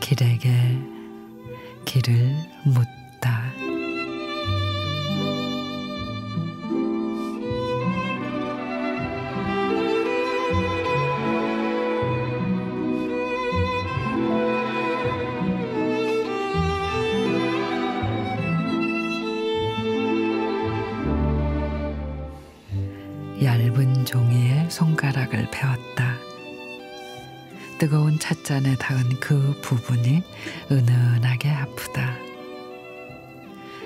길에게 길을 묻다. 얇은 종이에 손가락을 베었다. 뜨거운 찻잔에 닿은 그 부분이 은은하게 아프다.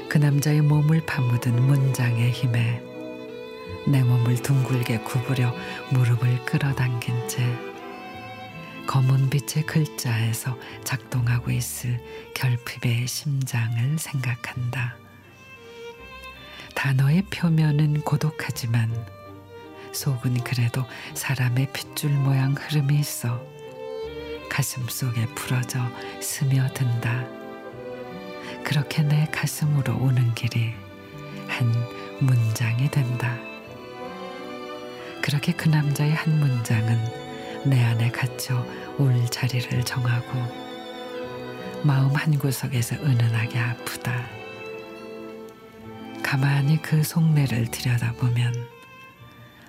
그 남자의 몸을 파묻은 문장의 힘에 내 몸을 둥글게 구부려 무릎을 끌어당긴 채 검은 빛의 글자에서 작동하고 있을 결핍의 심장을 생각한다. 단어의 표면은 고독하지만 속은 그래도 사람의 핏줄 모양 흐름이 있어 가슴 속에 풀어져 스며든다. 그렇게 내 가슴으로 오는 길이 한 문장이 된다. 그렇게 그 남자의 한 문장은 내 안에 갇혀 올 자리를 정하고 마음 한 구석에서 은은하게 아프다. 가만히 그 속내를 들여다보면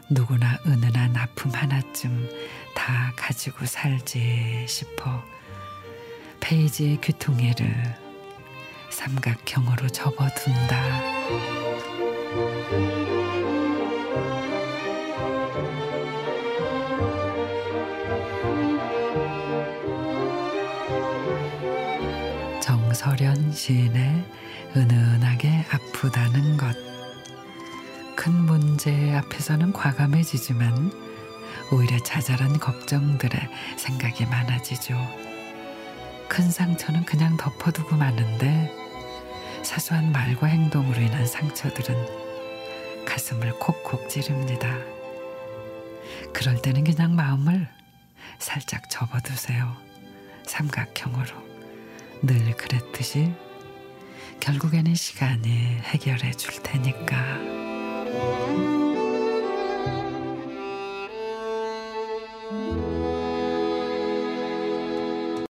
누구나 은은한 아픔 하나쯤 다 가지고 살지 싶어 페이지의 귀퉁이를 삼각형으로 접어둔다. 정설현 시인의 은은하게 아프다는 것. 큰 문제 앞에서는 과감해지지만 오히려 자잘한 걱정들에 생각이 많아지죠. 큰 상처는 그냥 덮어두고 마는데 사소한 말과 행동으로 인한 상처들은 가슴을 콕콕 찌릅니다. 그럴 때는 그냥 마음을 살짝 접어두세요. 삼각형으로. 늘 그랬듯이 결국에는 시간이 해결해 줄 테니까. Música